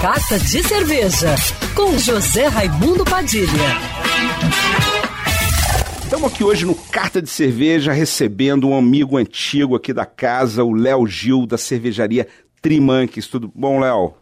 Carta de Cerveja, com José Raimundo Padilha. Estamos aqui hoje no Carta de Cerveja, recebendo um amigo antigo aqui da casa, o Léo Gil, da cervejaria Trimanques. Tudo bom, Léo?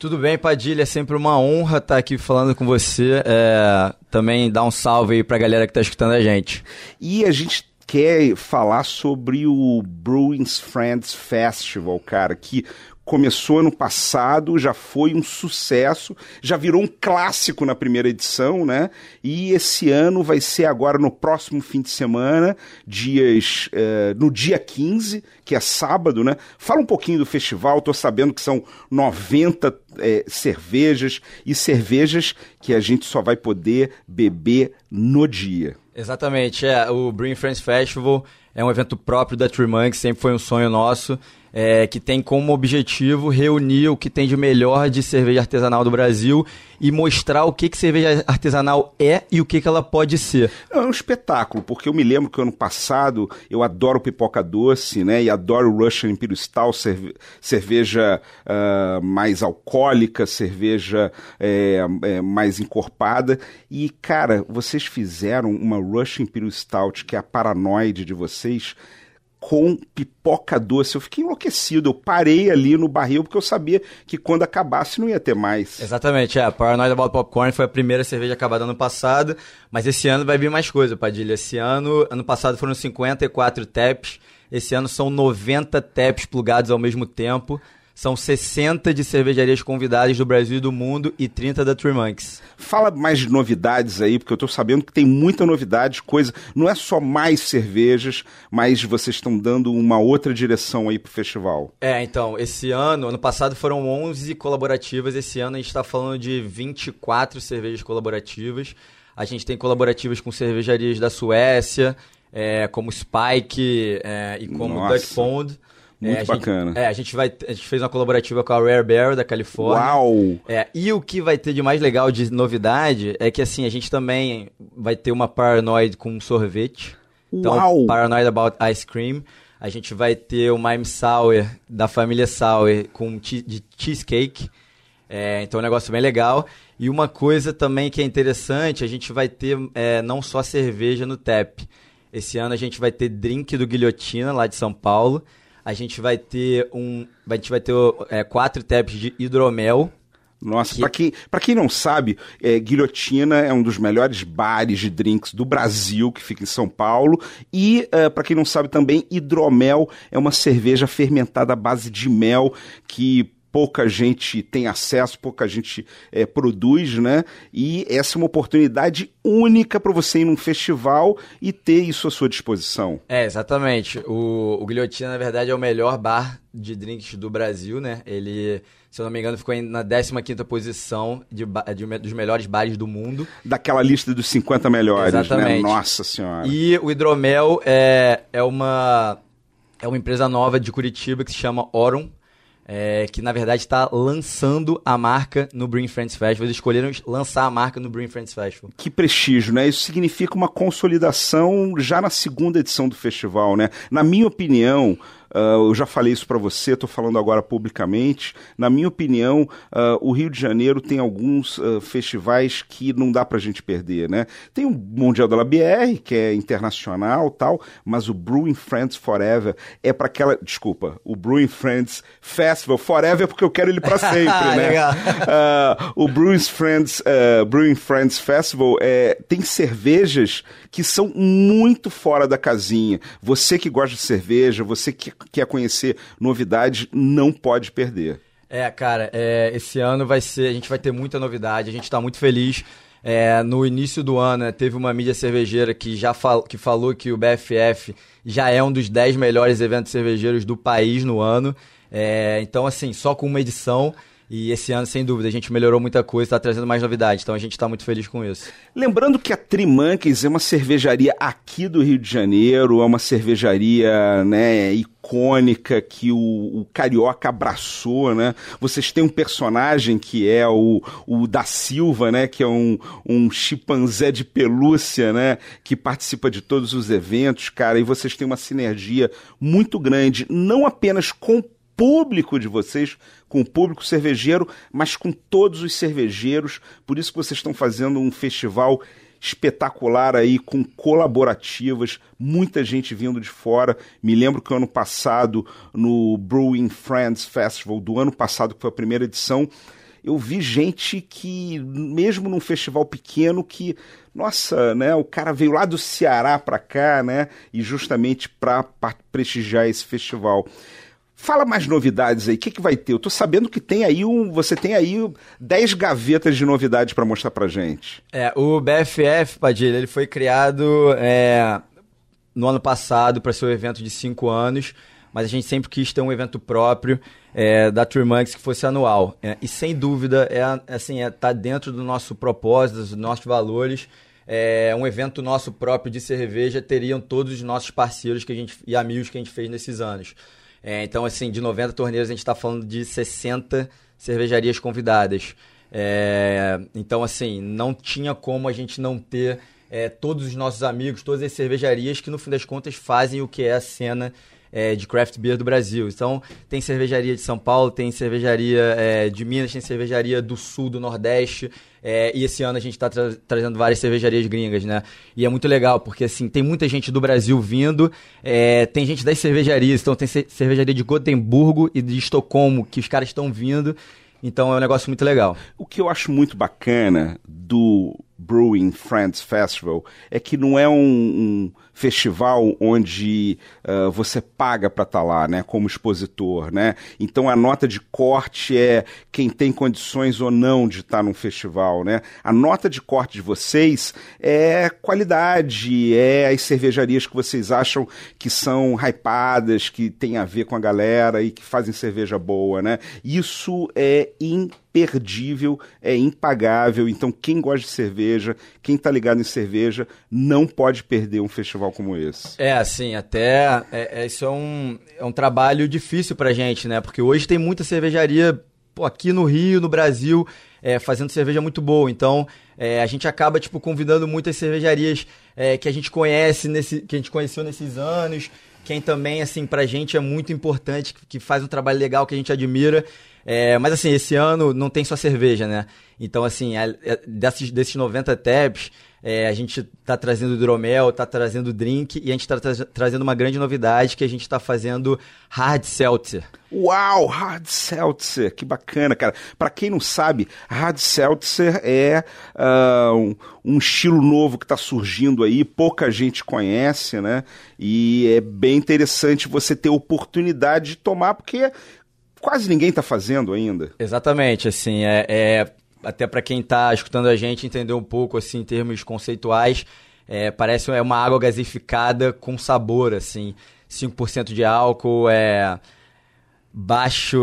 Tudo bem, Padilha. É sempre uma honra estar aqui falando com você. É, também dar um salve aí para a galera que está escutando a gente. E a gente quer falar sobre o Bruins Friends Festival, cara, que começou ano passado, já foi um sucesso, já virou um clássico na primeira edição, né? E esse ano vai ser agora no próximo fim de semana, dias uh, no dia 15, que é sábado, né? Fala um pouquinho do festival, tô sabendo que são 90 é, cervejas e cervejas que a gente só vai poder beber no dia. Exatamente, é. O Bring Friends Festival é um evento próprio da Trimank, sempre foi um sonho nosso é, que tem como objetivo reunir o que tem de melhor de cerveja artesanal do Brasil e mostrar o que, que cerveja artesanal é e o que, que ela pode ser. É um espetáculo, porque eu me lembro que ano passado eu adoro pipoca doce, né? E adoro Russian Imperial Stout, cerve cerveja uh, mais alcoólica, cerveja é, é, mais encorpada. E, cara, vocês fizeram uma Russian Imperial Stout, que é a paranoide de vocês, com pipoca doce. Eu fiquei enlouquecido. Eu parei ali no barril porque eu sabia que quando acabasse não ia ter mais. Exatamente, é. Paranoid About Popcorn foi a primeira cerveja acabada ano passado, mas esse ano vai vir mais coisa, Padilha. Esse ano, ano passado foram 54 taps, esse ano são 90 taps plugados ao mesmo tempo. São 60 de cervejarias convidadas do Brasil e do mundo e 30 da Three Monks. Fala mais de novidades aí, porque eu estou sabendo que tem muita novidade, coisa. Não é só mais cervejas, mas vocês estão dando uma outra direção aí pro festival. É, então, esse ano, ano passado foram 11 colaborativas, esse ano a gente está falando de 24 cervejas colaborativas. A gente tem colaborativas com cervejarias da Suécia, é, como Spike é, e como Nossa. Duck Pond. Muito é, bacana. Gente, é, a gente, vai, a gente fez uma colaborativa com a Rare Bear da Califórnia. Uau! É, e o que vai ter de mais legal de novidade é que assim, a gente também vai ter uma Paranoid com sorvete. Então, Uau! Paranoid About Ice Cream. A gente vai ter o Mime Sour da família Sour com de cheesecake. É, então é um negócio bem legal. E uma coisa também que é interessante, a gente vai ter é, não só cerveja no TAP. Esse ano a gente vai ter drink do Guilhotina, lá de São Paulo. A gente vai ter um. A gente vai ter é, quatro taps de hidromel. Nossa, que... para quem, pra quem não sabe, é, Guilhotina é um dos melhores bares de drinks do Brasil, que fica em São Paulo. E, uh, é, para quem não sabe também, hidromel é uma cerveja fermentada à base de mel que pouca gente tem acesso, pouca gente é, produz, né? E essa é uma oportunidade única para você ir num festival e ter isso à sua disposição. É, exatamente. O, o Guilhotina, na verdade, é o melhor bar de drinks do Brasil, né? Ele, se eu não me engano, ficou na 15ª posição de, de, dos melhores bares do mundo. Daquela lista dos 50 melhores, né? Exatamente. né? Nossa Senhora. E o Hidromel é, é uma... É uma empresa nova de Curitiba que se chama Orum é, que na verdade está lançando a marca no Bring Friends Festival. Eles escolheram lançar a marca no Bring Friends Festival. Que prestígio, né? Isso significa uma consolidação já na segunda edição do festival, né? Na minha opinião, Uh, eu já falei isso para você, estou falando agora publicamente. Na minha opinião, uh, o Rio de Janeiro tem alguns uh, festivais que não dá para a gente perder, né? Tem o Mundial da BR, que é internacional tal, mas o Brewing Friends Forever é para aquela. Desculpa, o Brewing Friends Festival Forever é porque eu quero ele para sempre, né? o Brewing Friends, Brewing Friends Festival é, tem cervejas que são muito fora da casinha. Você que gosta de cerveja, você que quer conhecer novidades, não pode perder. É, cara, é, esse ano vai ser, a gente vai ter muita novidade, a gente está muito feliz. É, no início do ano, né, teve uma mídia cervejeira que já fal que falou que o BFF já é um dos 10 melhores eventos cervejeiros do país no ano. É, então, assim, só com uma edição e esse ano, sem dúvida, a gente melhorou muita coisa, está trazendo mais novidades, então a gente está muito feliz com isso. Lembrando que a Trimanques é uma cervejaria aqui do Rio de Janeiro, é uma cervejaria né, icônica que o, o Carioca abraçou, né? Vocês têm um personagem que é o, o da Silva, né? Que é um, um chimpanzé de pelúcia, né? Que participa de todos os eventos, cara, e vocês têm uma sinergia muito grande, não apenas com público de vocês, com o público cervejeiro, mas com todos os cervejeiros. Por isso que vocês estão fazendo um festival espetacular aí com colaborativas, muita gente vindo de fora. Me lembro que ano passado, no Brewing Friends Festival do ano passado, que foi a primeira edição, eu vi gente que, mesmo num festival pequeno, que, nossa, né, o cara veio lá do Ceará para cá, né, e justamente para prestigiar esse festival. Fala mais novidades aí, o que, que vai ter? Eu tô sabendo que tem aí um. Você tem aí 10 gavetas de novidades para mostrar pra gente. É, o BFF, Padilha, ele foi criado é, no ano passado para ser um evento de 5 anos, mas a gente sempre quis ter um evento próprio é, da Turmanx que fosse anual. É, e sem dúvida, é, assim, é, tá dentro do nosso propósito, dos nossos valores. É, um evento nosso próprio de cerveja teriam todos os nossos parceiros que a gente, e amigos que a gente fez nesses anos. É, então, assim, de 90 torneios, a gente está falando de 60 cervejarias convidadas. É, então, assim, não tinha como a gente não ter é, todos os nossos amigos, todas as cervejarias que, no fim das contas, fazem o que é a cena é, de craft beer do Brasil. Então, tem cervejaria de São Paulo, tem cervejaria é, de Minas, tem cervejaria do Sul, do Nordeste. É, e esse ano a gente está tra trazendo várias cervejarias gringas, né? E é muito legal, porque assim, tem muita gente do Brasil vindo, é, tem gente das cervejarias, então tem cervejaria de Gotemburgo e de Estocolmo, que os caras estão vindo. Então é um negócio muito legal. O que eu acho muito bacana do Brewing Friends Festival é que não é um, um festival onde uh, você paga para estar tá lá, né, como expositor, né? Então a nota de corte é quem tem condições ou não de estar tá num festival, né? A nota de corte de vocês é qualidade, é as cervejarias que vocês acham que são hypadas, que tem a ver com a galera e que fazem cerveja boa, né? Isso é imperdível, é impagável. Então quem gosta de cerveja, quem está ligado em cerveja, não pode perder um festival festival como esse? É, assim, até é, é, isso é um, é um trabalho difícil pra gente, né? Porque hoje tem muita cervejaria pô, aqui no Rio, no Brasil, é, fazendo cerveja muito boa. Então, é, a gente acaba, tipo, convidando muitas cervejarias é, que a gente conhece, nesse, que a gente conheceu nesses anos. Quem também, assim, pra gente é muito importante, que faz um trabalho legal, que a gente admira. É, mas assim, esse ano não tem só cerveja, né? Então, assim, é, desses, desses 90 tabs, é, a gente está trazendo hidromel, está trazendo drink e a gente está tra trazendo uma grande novidade que a gente está fazendo hard seltzer. Uau, hard seltzer, que bacana, cara. Para quem não sabe, hard seltzer é uh, um, um, estilo novo que está surgindo aí, pouca gente conhece, né? E é bem interessante você ter oportunidade de tomar, porque quase ninguém está fazendo ainda. Exatamente, assim, é, é até para quem está escutando a gente entender um pouco assim em termos conceituais, é, parece é uma água gasificada com sabor, assim, 5% de álcool, é baixo,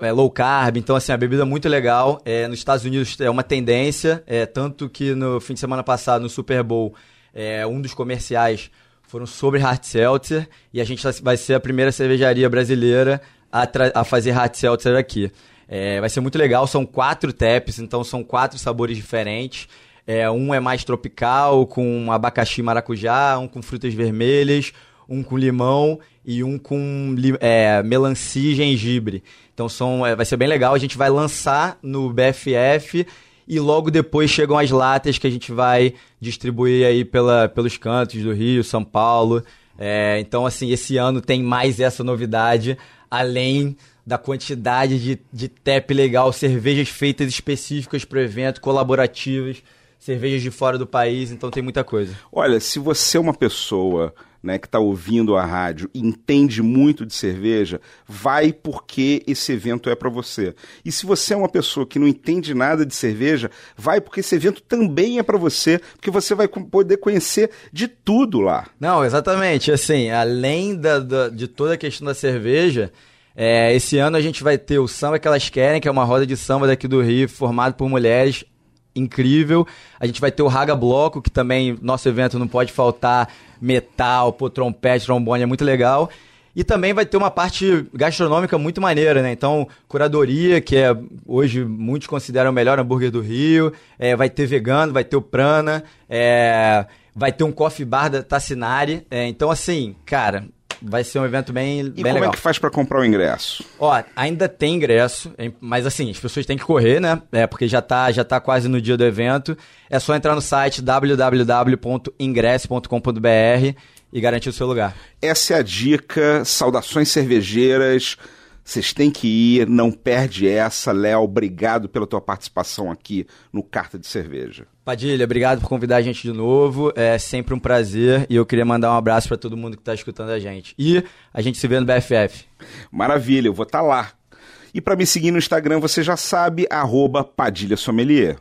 é low carb, então assim, a bebida é muito legal. É, nos Estados Unidos é uma tendência, é, tanto que no fim de semana passado, no Super Bowl, é, um dos comerciais foram sobre hard seltzer e a gente vai ser a primeira cervejaria brasileira a, a fazer hard seltzer aqui. É, vai ser muito legal, são quatro taps, então são quatro sabores diferentes. É, um é mais tropical, com abacaxi maracujá, um com frutas vermelhas, um com limão e um com é, melancia e gengibre. Então são, é, vai ser bem legal. A gente vai lançar no BFF e logo depois chegam as latas que a gente vai distribuir aí pela, pelos cantos do Rio, São Paulo. É, então, assim, esse ano tem mais essa novidade, além da quantidade de, de tap legal, cervejas feitas específicas para o evento, colaborativas, cervejas de fora do país, então tem muita coisa. Olha, se você é uma pessoa né, que está ouvindo a rádio e entende muito de cerveja, vai porque esse evento é para você. E se você é uma pessoa que não entende nada de cerveja, vai porque esse evento também é para você, porque você vai poder conhecer de tudo lá. Não, exatamente. Assim, além da, da de toda a questão da cerveja, é, esse ano a gente vai ter o Samba que elas querem, que é uma roda de samba daqui do Rio, formado por mulheres, incrível. A gente vai ter o Raga Bloco, que também nosso evento não pode faltar metal, pô, trompete, trombone, é muito legal. E também vai ter uma parte gastronômica muito maneira, né? Então, curadoria, que é hoje muitos consideram o melhor hambúrguer do Rio. É, vai ter vegano, vai ter o Prana. É, vai ter um coffee bar da Tassinari. É, então, assim, cara, vai ser um evento bem, e bem como legal. é que faz para comprar o ingresso? Ó, ainda tem ingresso, mas assim, as pessoas têm que correr, né? É, porque já tá, já tá quase no dia do evento. É só entrar no site www.ingress.com.br e garantir o seu lugar. Essa é a dica. Saudações cervejeiras. Vocês têm que ir, não perde essa. Léo, obrigado pela tua participação aqui no Carta de Cerveja. Padilha, obrigado por convidar a gente de novo. É sempre um prazer e eu queria mandar um abraço para todo mundo que está escutando a gente. E a gente se vê no BFF. Maravilha, eu vou estar tá lá. E para me seguir no Instagram, você já sabe, arroba Padilha Sommelier.